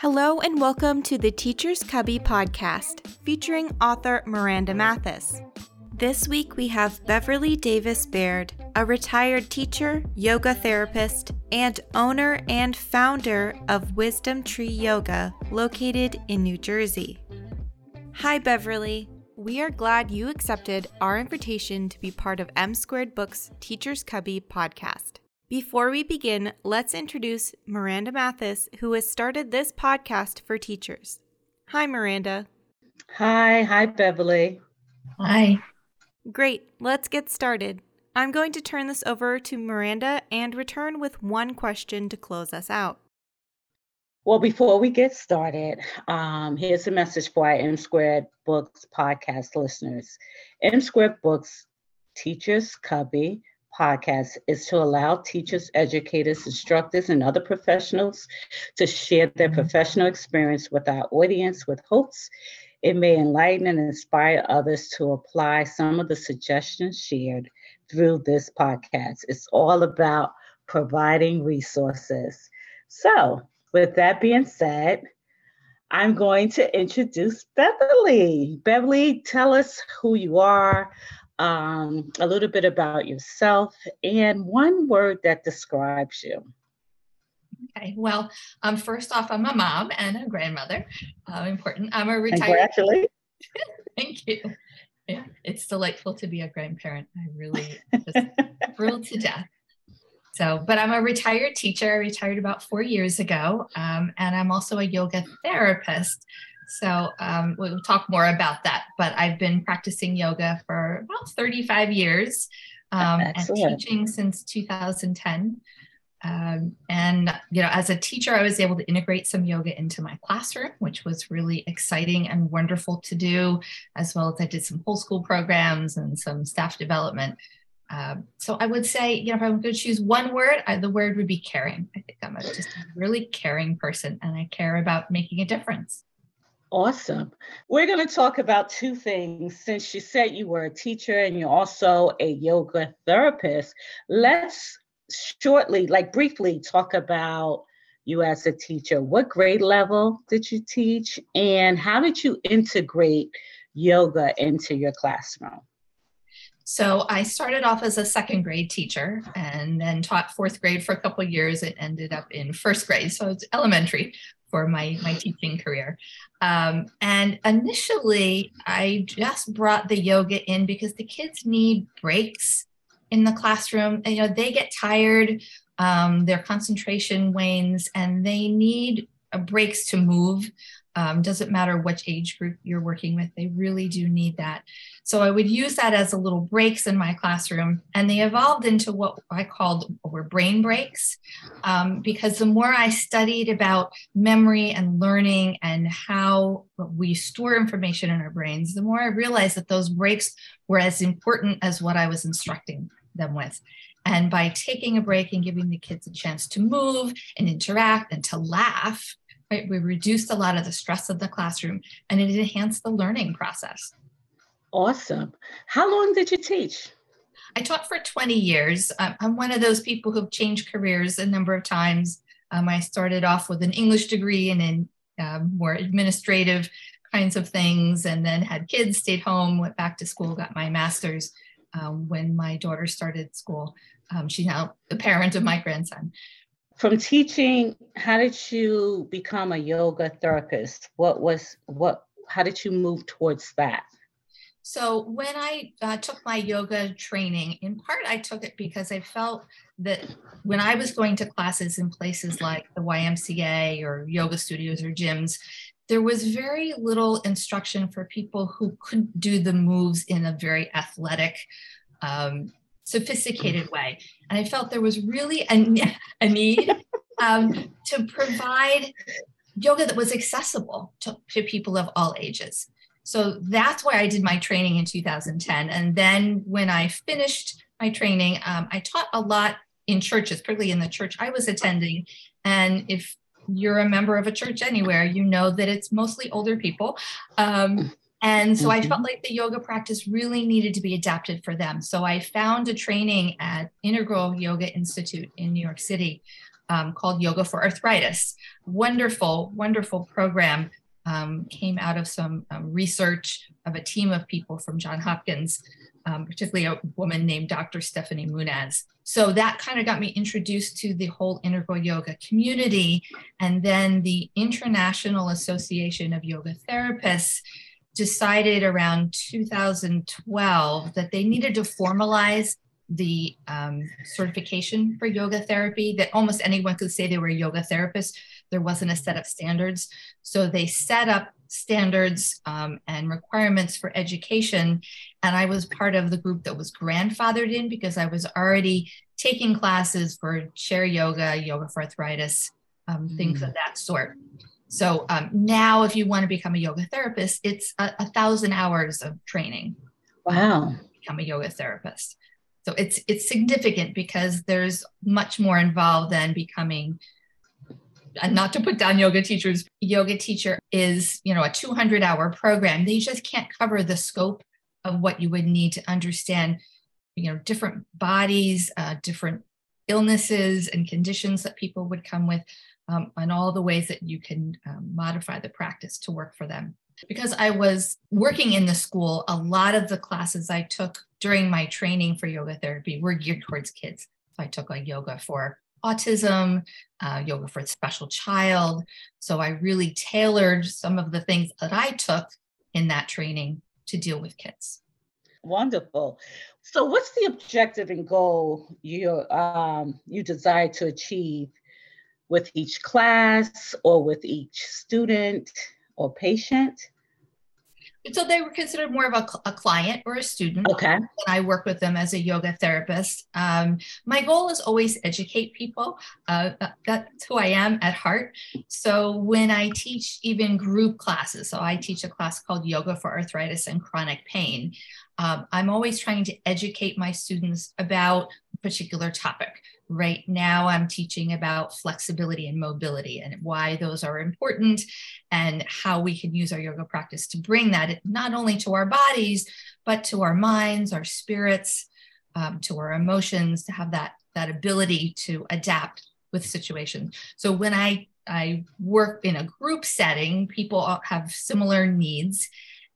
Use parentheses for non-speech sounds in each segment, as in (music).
Hello and welcome to the Teacher's Cubby podcast featuring author Miranda Mathis. This week we have Beverly Davis Baird, a retired teacher, yoga therapist, and owner and founder of Wisdom Tree Yoga, located in New Jersey. Hi, Beverly. We are glad you accepted our invitation to be part of M Squared Books Teacher's Cubby podcast. Before we begin, let's introduce Miranda Mathis, who has started this podcast for teachers. Hi, Miranda. Hi. Hi, Beverly. Hi. Great. Let's get started. I'm going to turn this over to Miranda and return with one question to close us out. Well, before we get started, um, here's a message for our M Squared Books podcast listeners. M Squared Books Teachers Cubby podcast is to allow teachers, educators, instructors, and other professionals to share their mm-hmm. professional experience with our audience with hopes it may enlighten and inspire others to apply some of the suggestions shared through this podcast. It's all about providing resources. So, with that being said, I'm going to introduce Beverly. Beverly, tell us who you are, um, a little bit about yourself, and one word that describes you. Okay, well, um, first off, I'm a mom and a grandmother. Uh, important. I'm a retired. Congratulations. (laughs) Thank you. Yeah, it's delightful to be a grandparent. I really just (laughs) thrilled to death. So, but I'm a retired teacher. I retired about four years ago, um, and I'm also a yoga therapist. So um, we'll talk more about that. But I've been practicing yoga for about 35 years um, and teaching since 2010. Um, and you know, as a teacher, I was able to integrate some yoga into my classroom, which was really exciting and wonderful to do, as well as I did some whole school programs and some staff development. Um, so I would say, you know, if I'm going to choose one word, I, the word would be caring. I think I'm a, just a really caring person, and I care about making a difference. Awesome. We're going to talk about two things. Since you said you were a teacher and you're also a yoga therapist, let's shortly, like briefly, talk about you as a teacher. What grade level did you teach, and how did you integrate yoga into your classroom? So I started off as a second grade teacher and then taught fourth grade for a couple years and ended up in first grade. So it's elementary for my, my teaching career. Um, and initially, I just brought the yoga in because the kids need breaks in the classroom. And, you know, they get tired, um, their concentration wanes, and they need breaks to move. Um, doesn't matter which age group you're working with, they really do need that. So I would use that as a little breaks in my classroom, and they evolved into what I called were brain breaks, um, because the more I studied about memory and learning and how we store information in our brains, the more I realized that those breaks were as important as what I was instructing them with. And by taking a break and giving the kids a chance to move and interact and to laugh, right? We reduced a lot of the stress of the classroom and it enhanced the learning process. Awesome. How long did you teach? I taught for 20 years. I'm one of those people who've changed careers a number of times. Um, I started off with an English degree and in um, more administrative kinds of things, and then had kids, stayed home, went back to school, got my master's um, when my daughter started school. Um, she's now the parent of my grandson from teaching how did you become a yoga therapist? What was what how did you move towards that? So when i uh, took my yoga training in part i took it because i felt that when i was going to classes in places like the ymca or yoga studios or gyms there was very little instruction for people who couldn't do the moves in a very athletic um, sophisticated way. And I felt there was really a, a need um, to provide yoga that was accessible to, to people of all ages. So that's why I did my training in 2010. And then when I finished my training, um, I taught a lot in churches, particularly in the church I was attending. And if you're a member of a church anywhere, you know that it's mostly older people. Um, and so mm-hmm. I felt like the yoga practice really needed to be adapted for them. So I found a training at Integral Yoga Institute in New York City, um, called Yoga for Arthritis. Wonderful, wonderful program. Um, came out of some um, research of a team of people from John Hopkins, um, particularly a woman named Dr. Steffany Moonaz. So that kind of got me introduced to the whole integral yoga community. And then the International Association of Yoga Therapists decided around 2012 that they needed to formalize the um, certification for yoga therapy, that almost anyone could say they were a yoga therapist. There wasn't a set of standards. So they set up standards um, and requirements for education. And I was part of the group that was grandfathered in because I was already taking classes for chair yoga, yoga for arthritis, um, mm. things of that sort. So um, now, if you want to become a yoga therapist, it's a, a thousand hours of training. Wow. become a yoga therapist. So it's it's significant because there's much more involved than becoming and not to put down yoga teachers yoga teacher is you know a 200 hour program they just can't cover the scope of what you would need to understand you know different bodies uh, different illnesses and conditions that people would come with um, and all the ways that you can um, modify the practice to work for them because i was working in the school a lot of the classes i took during my training for yoga therapy were geared towards kids so i took like yoga for autism, uh, yoga for special child. So I really tailored some of the things that I took in that training to deal with kids. Wonderful. So, what's the objective and goal you um, you desire to achieve with each class or with each student or patient? so they were considered more of a, a client or a student. Okay. And I work with them as a yoga therapist. Um, my goal is always educate people. Uh, that's who I am at heart. So when I teach even group classes, so I teach a class called Yoga for Arthritis and Chronic Pain. Um, I'm always trying to educate my students about a particular topic. Right now, I'm teaching about flexibility and mobility and why those are important and how we can use our yoga practice to bring that not only to our bodies, but to our minds, our spirits, um, to our emotions, to have that, that ability to adapt with situations. So when I, I work in a group setting, people have similar needs.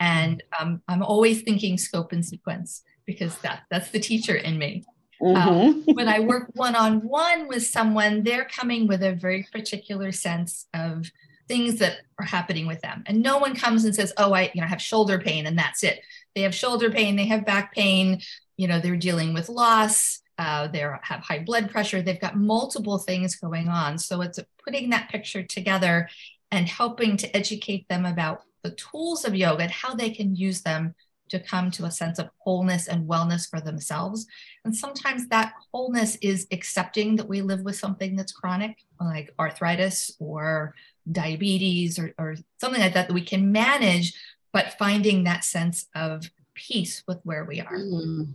And um, I'm always thinking scope and sequence because that, that's the teacher in me. Um, mm-hmm. Um, when I work one on one with someone, they're coming with a very particular sense of things that are happening with them. And no one comes and says, "Oh, I, you know, have shoulder pain," and that's it. They have shoulder pain, they have back pain. You know, they're dealing with loss. Uh, they have high blood pressure. They've got multiple things going on. So it's putting that picture together and helping to educate them about the tools of yoga and how they can use them to come to a sense of wholeness and wellness for themselves. And sometimes that wholeness is accepting that we live with something that's chronic, like arthritis or diabetes or, or something like that, that we can manage, but finding that sense of peace with where we are. Mm.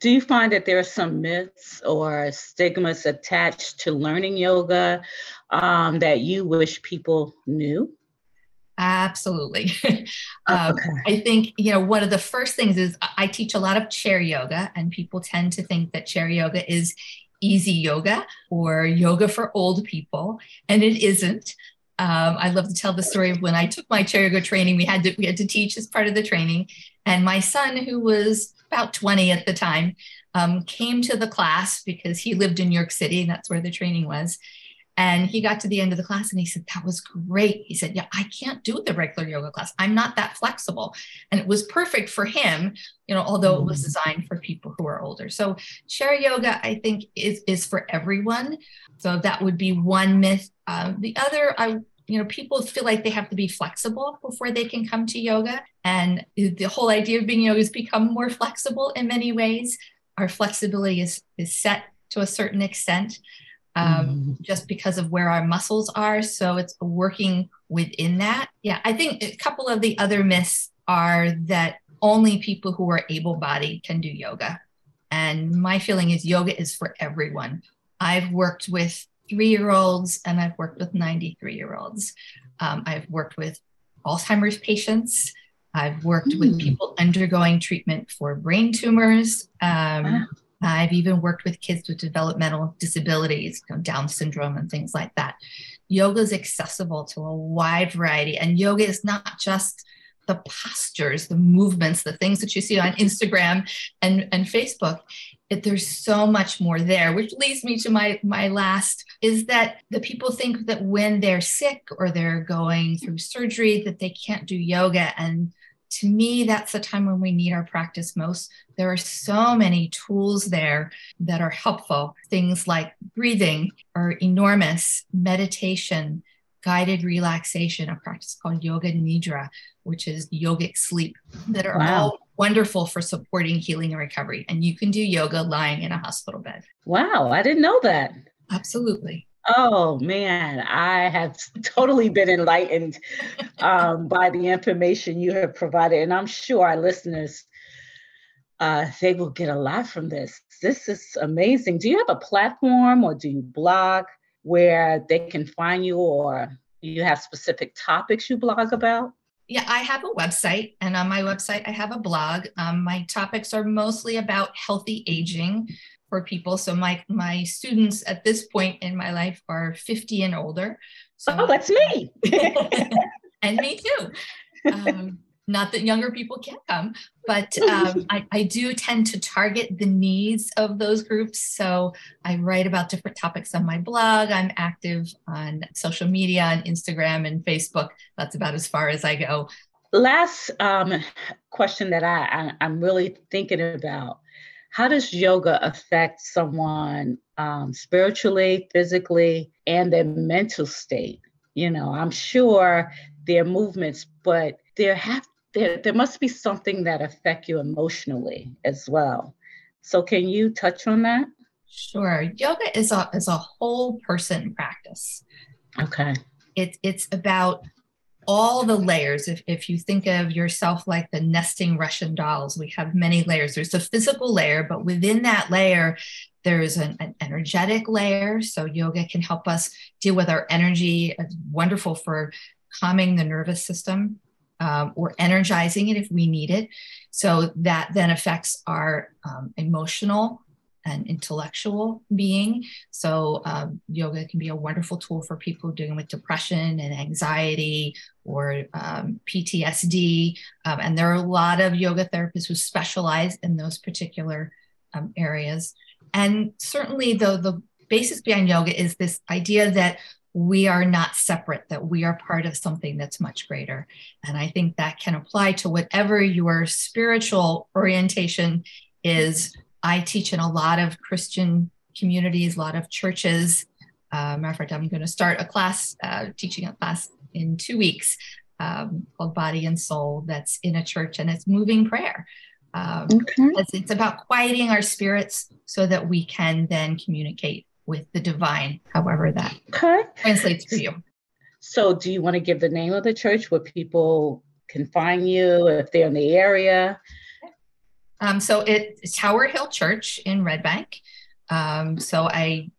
Do you find that there are some myths or stigmas attached to learning yoga um, that you wish people knew? Absolutely. (laughs) um, okay. I think, you know, one of the first things is I teach a lot of chair yoga, and people tend to think that chair yoga is easy yoga or yoga for old people, and it isn't. Um, I love to tell the story of when I took my chair yoga training. We had to we had to teach as part of the training, and my son, who was about 20 at the time, um, came to the class because he lived in New York City, and that's where the training was. And he got to the end of the class and he said, That was great. He said, Yeah, I can't do the regular yoga class. I'm not that flexible. And it was perfect for him, you know, although it was mm. designed for people who are older. So chair yoga, I think, is, is for everyone. So that would be one myth. Uh, the other, I you know, people feel like they have to be flexible before they can come to yoga. And the whole idea of being yoga is become more flexible in many ways. Our flexibility is, is set to a certain extent um, mm. just because of where our muscles are. So it's working within that. Yeah, I think a couple of the other myths are that only people who are able bodied can do yoga. And my feeling is yoga is for everyone. I've worked with three year olds and I've worked with 93 year olds. Um, I've worked with Alzheimer's patients. I've worked mm. with people undergoing treatment for brain tumors. Um, I've even worked with kids with developmental disabilities, you know, Down syndrome, and things like that. Yoga is accessible to a wide variety, and yoga is not just the postures, the movements, the things that you see on Instagram and, and Facebook. It, there's so much more there, which leads me to my my last is that the people think that when they're sick or they're going through surgery that they can't do yoga and to me, that's the time when we need our practice most. There are so many tools there that are helpful. Things like breathing are enormous, meditation, guided relaxation, a practice called Yoga Nidra, which is yogic sleep, that are wow. all wonderful for supporting healing and recovery. And you can do yoga lying in a hospital bed. Wow, I didn't know that. Absolutely. Oh man, I have (laughs) totally been enlightened um, by the information you have provided, and I'm sure our listeners uh, they will get a lot from this. This is amazing. Do you have a platform, or do you blog where they can find you, or you have specific topics you blog about? Yeah, I have a website, and on my website, I have a blog. Um, my topics are mostly about healthy aging, for people. So my my students at this point in my life are 50 and older. So oh, that's me. (laughs) and me too. Um, not that younger people can't come, but (laughs) um, I, I, do tend to target the needs of those groups. So I write about different topics on my blog. I'm active on social media, on Instagram and Facebook. That's about as far as I go. Last um, question that I, I, I'm really thinking about how does yoga affect someone um, spiritually, physically, and their mental state? You know, I'm sure their movements, but there have there, there must be something that affect you emotionally as well. So can you touch on that? Sure. Yoga is a is a whole person practice. Okay. It's it's about all the layers. If, if you think of yourself like the nesting Russian dolls, we have many layers. There's a physical layer, but within that layer, there's an, an energetic layer. So yoga can help us deal with our energy. It's wonderful for calming the nervous system um, or energizing it if we need it. So that then affects our um, emotional and intellectual being. So, um, yoga can be a wonderful tool for people dealing with depression and anxiety or um, PTSD. Um, and there are a lot of yoga therapists who specialize in those particular um, areas. And certainly, though, the basis behind yoga is this idea that we are not separate, that we are part of something that's much greater. And I think that can apply to whatever your spiritual orientation is I teach in a lot of Christian communities, a lot of churches. Uh, matter of fact, I'm going to start a class, uh, teaching a class in two weeks um, called Body and Soul that's in a church and it's moving prayer. Um, okay. It's about quieting our spirits so that we can then communicate with the divine, however that okay. translates for you. So, do you want to give the name of the church where people can find you if they're in the area? Um, so it's Tower Hill Church in Red Bank. Um, so I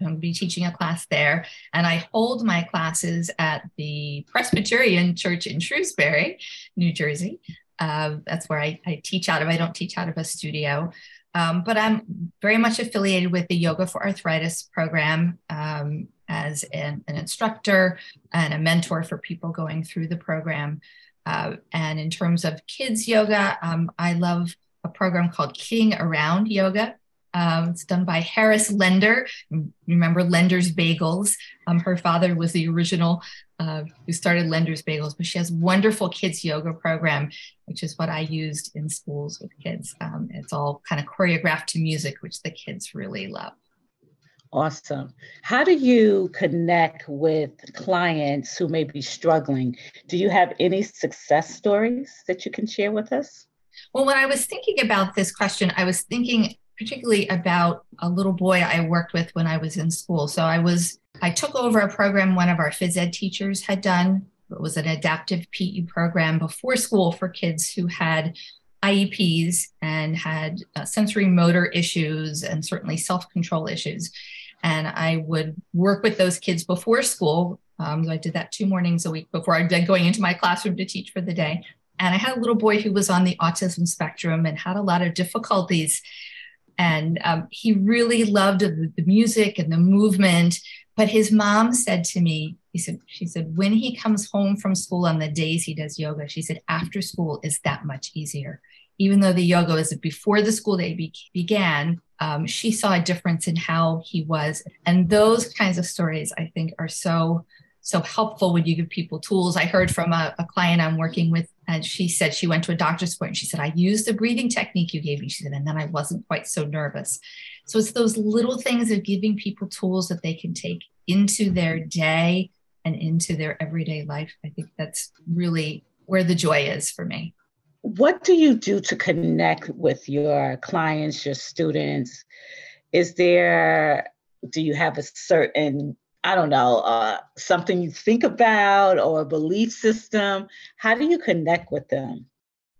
am be teaching a class there, and I hold my classes at the Presbyterian Church in Shrewsbury, New Jersey. Uh, that's where I, I, teach out of. I don't teach out of a studio, um, but I'm very much affiliated with the Yoga for Arthritis program um, as an, an, instructor and a mentor for people going through the program. Uh, and in terms of kids yoga, um, I love a program called Kidding Around Yoga. Um, it's done by Haris Lender. Remember Lender's Bagels? Um, her father was the original uh, who started Lender's Bagels, but she has wonderful kids yoga program, which is what I used in schools with kids. Um, it's all kind of choreographed to music, which the kids really love. Awesome. How do you connect with clients who may be struggling? Do you have any success stories that you can share with us? Well, when I was thinking about this question, I was thinking particularly about a little boy I worked with when I was in school. So I was I took over a program one of our phys ed teachers had done. It was an adaptive PE program before school for kids who had IEPs and had uh, sensory motor issues and certainly self control issues. And I would work with those kids before school. Um, I did that two mornings a week before I did going into my classroom to teach for the day. And I had a little boy who was on the autism spectrum and had a lot of difficulties And um, he really loved the, the music and the movement. But his mom said to me, he said, she said, when he comes home from school on the days he does yoga, she said, after school is that much easier. Even though the yoga was before the school day be- began, um, she saw a difference in how he was. And those kinds of stories, I think, are so so helpful when you give people tools. I heard from a, a, client I'm working with, and she said she went to a doctor's appointment. She said, I used the breathing technique you gave me. She said, and then I wasn't quite so nervous. So it's those little things of giving people tools that they can take into their day and into their everyday life. I think that's really where the joy is for me. What do you do to connect with your clients, your students? Is there, do you have a certain I don't know, uh, something you think about or a belief system? How do you connect with them?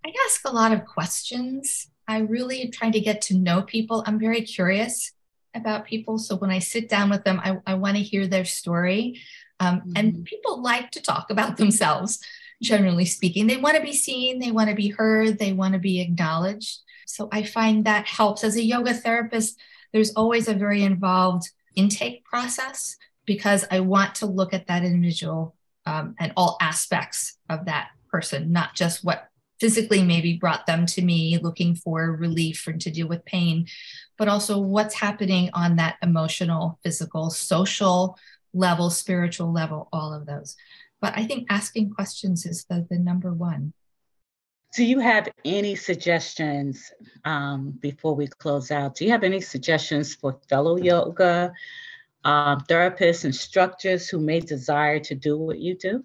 I ask a lot of questions. I really try to get to know people. I'm very curious about people. So when I sit down with them, I, I want to hear their story. Um, mm-hmm. And people like to talk about (laughs) themselves, generally speaking. They want to be seen, they want to be heard, they want to be acknowledged. So I find that helps. As a yoga therapist, there's always a very involved intake process because I want to look at that individual um, and all aspects of that person, not just what physically maybe brought them to me looking for relief and to deal with pain, but also what's happening on that emotional, physical, social level, spiritual level, all of those. But I think asking questions is the, the number one. Do you have any suggestions um, before we close out? Do you have any suggestions for fellow yoga um, therapists, instructors who may desire to do what you do?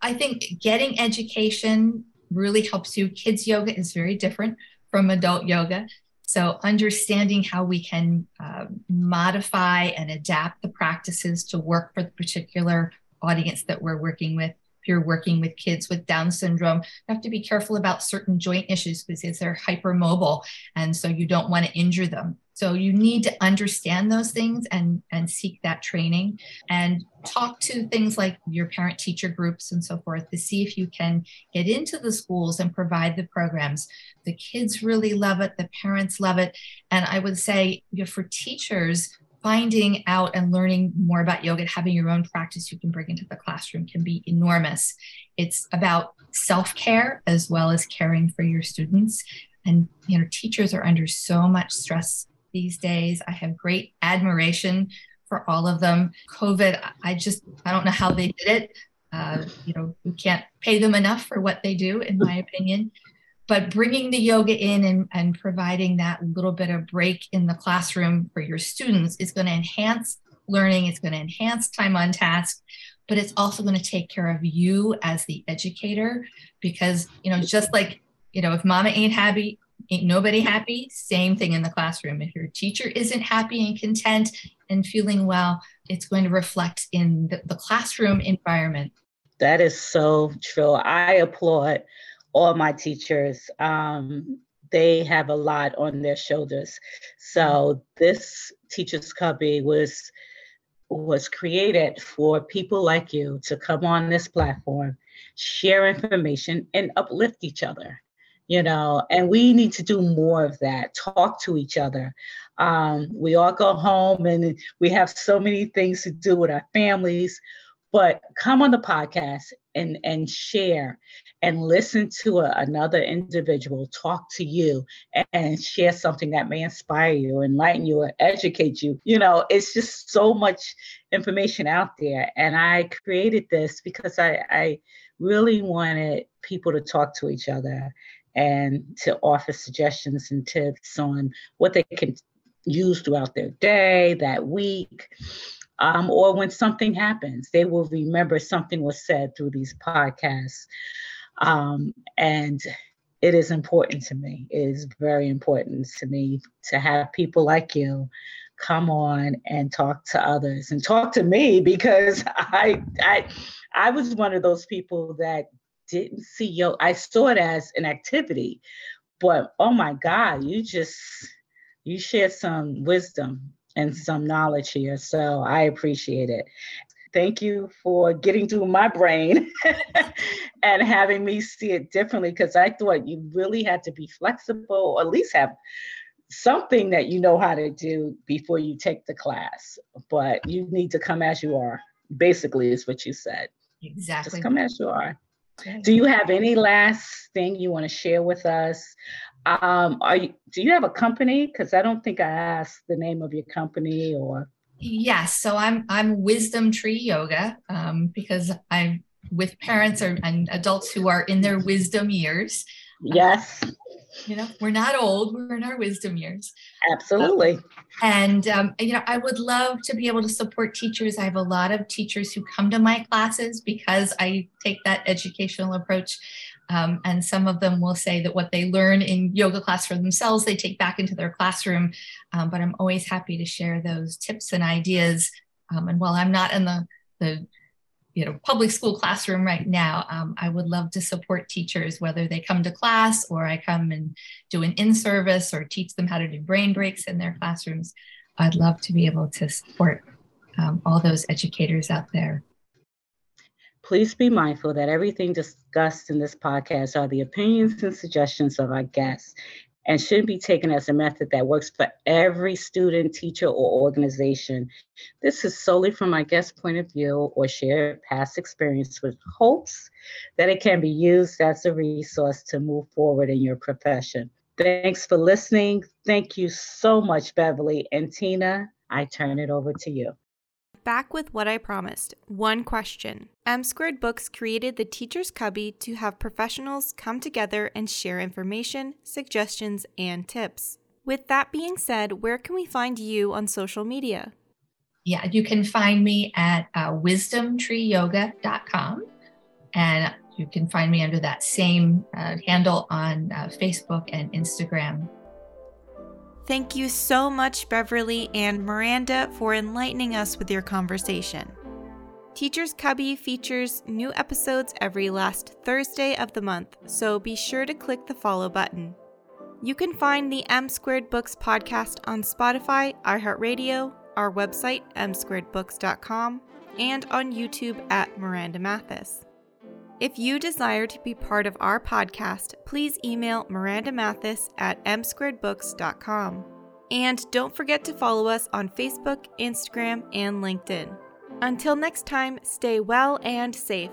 I think getting education really helps you. Kids yoga is very different from adult yoga. So, understanding how we can uh, modify and adapt the practices to work for the particular audience that we're working with if you're working with kids with Down syndrome, you have to be careful about certain joint issues because they're hypermobile. And so you don't want to injure them. So you need to understand those things and, and seek that training and talk to things like your parent teacher groups and so forth to see if you can get into the schools and provide the programs. The kids really love it, the parents love it. And I would say you know, for teachers, finding out and learning more about yoga and having your own practice you can bring into the classroom can be enormous. It's about self care as well as caring for your students. And, you know, teachers are under so much stress these days. I have great admiration for all of them. COVID, I just, I don't know how they did it. Uh, you know, we can't pay them enough for what they do, in my opinion but bringing the yoga in and, and providing that little bit of break in the classroom for your students is going to enhance learning it's going to enhance time on task but it's also going to take care of you as the educator because you know just like you know if mama ain't happy ain't nobody happy same thing in the classroom if your teacher isn't happy and content and feeling well it's going to reflect in the, the classroom environment that is so true i applaud all my teachers. Um, they have a lot on their shoulders. So this Teachers Cubby was was created for people like you to come on this platform, share information, and uplift each other. You know, and we need to do more of that. Talk to each other. Um, we all go home and we have so many things to do with our families but come on the podcast and and share and listen to a, another individual talk to you and, and, share something that may inspire you enlighten you or educate you you know it's just so much information out there and i created this because i i really wanted people to talk to each other and to offer suggestions and tips on what they can use throughout their day that week um, or when something happens, they will remember something was said through these podcasts. Um, and it is important to me. It is very important to me to have people like you come on and talk to others and talk to me (laughs) because I I I was one of those people that didn't see yo I saw it as an activity, but oh my God, you just you shared some wisdom and some knowledge here. So I appreciate it. Thank you for getting through my brain (laughs) and having me see it differently because I thought you really had to be flexible or at least have something that you know how to do before you take the class, but you need to come as you are. Basically, is what you said. Exactly. Just come as you are. Do you have any last thing you want to share with us? Um, are you, do you have a company? Because I don't think I asked the name of your company or. Yes, so I'm I'm Wisdom Tree Yoga um, because I'm with parents or, and adults who are in their wisdom years. Yes. You know, we're not old, we're in our wisdom years. Absolutely. Um, and, um, you know, I would love to be able to support teachers. I have a lot of teachers who come to my classes because I take that educational approach. Um, and some of them will say that what they learn in yoga class for themselves, they take back into their classroom. Um, but I'm always happy to share those tips and ideas. Um, and while I'm not in the, the you know public school classroom right now um, i would love to support teachers whether they come to class or i come and do an in-service or teach them how to do brain breaks in their classrooms. I'd love to be able to support um, all those educators out there. Please be mindful that everything discussed in this podcast are the opinions and suggestions of our guests and shouldn't be taken as a method that works for every student, teacher, or organization. This is solely from my guest point of view or shared past experience with hopes that it can be used as a resource to move forward in your profession. Thanks for listening. Thank you so much, Beverly. And Tina, I turn it over to you back with what I promised one question. M Squared Books created the Teacher's Cubby to have professionals come together and share information, suggestions, and tips. With that being said, where can we find you on social media? Yeah, you can find me at uh, wisdomtreeyoga.com and you can find me under that same uh, handle on uh, Facebook and Instagram Thank you so much, Beverly and Miranda, for enlightening us with your conversation. Teacher's Cubby features new episodes every last Thursday of the month, so be sure to click the follow button. You can find the M Squared Books podcast on Spotify, iHeartRadio, our website, msquaredbooks.com, and on YouTube at Miranda Mathis. If you desire to be part of our podcast, please email Miranda Mathis at msquaredbooks.com. And don't forget to follow us on Facebook, Instagram, and LinkedIn. Until next time, stay well and safe.